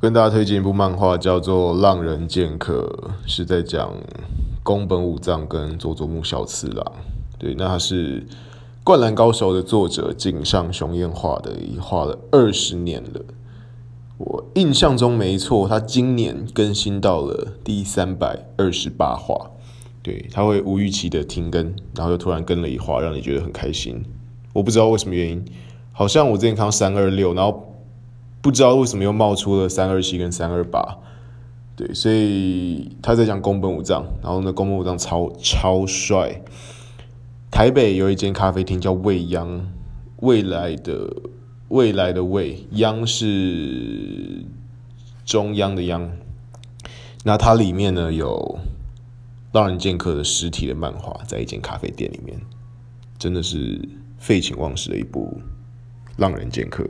跟大家推荐一部漫画，叫做《浪人剑客》，是在讲宫本武藏跟佐佐木小次郎。对，那他是《灌篮高手》的作者井上雄彦画的，已画了二十年了。我印象中没错，他今年更新到了第三百二十八话。对，他会无预期的停更，然后又突然更了一话，让你觉得很开心。我不知道为什么原因，好像我之前看到三二六，然后。不知道为什么又冒出了三二七跟三二八，对，所以他在讲宫本武藏，然后呢，宫本武藏超超帅。台北有一间咖啡厅叫未央，未来的未来的未，央是中央的央。那它里面呢有浪人剑客的实体的漫画，在一间咖啡店里面，真的是废寝忘食的一部浪人剑客。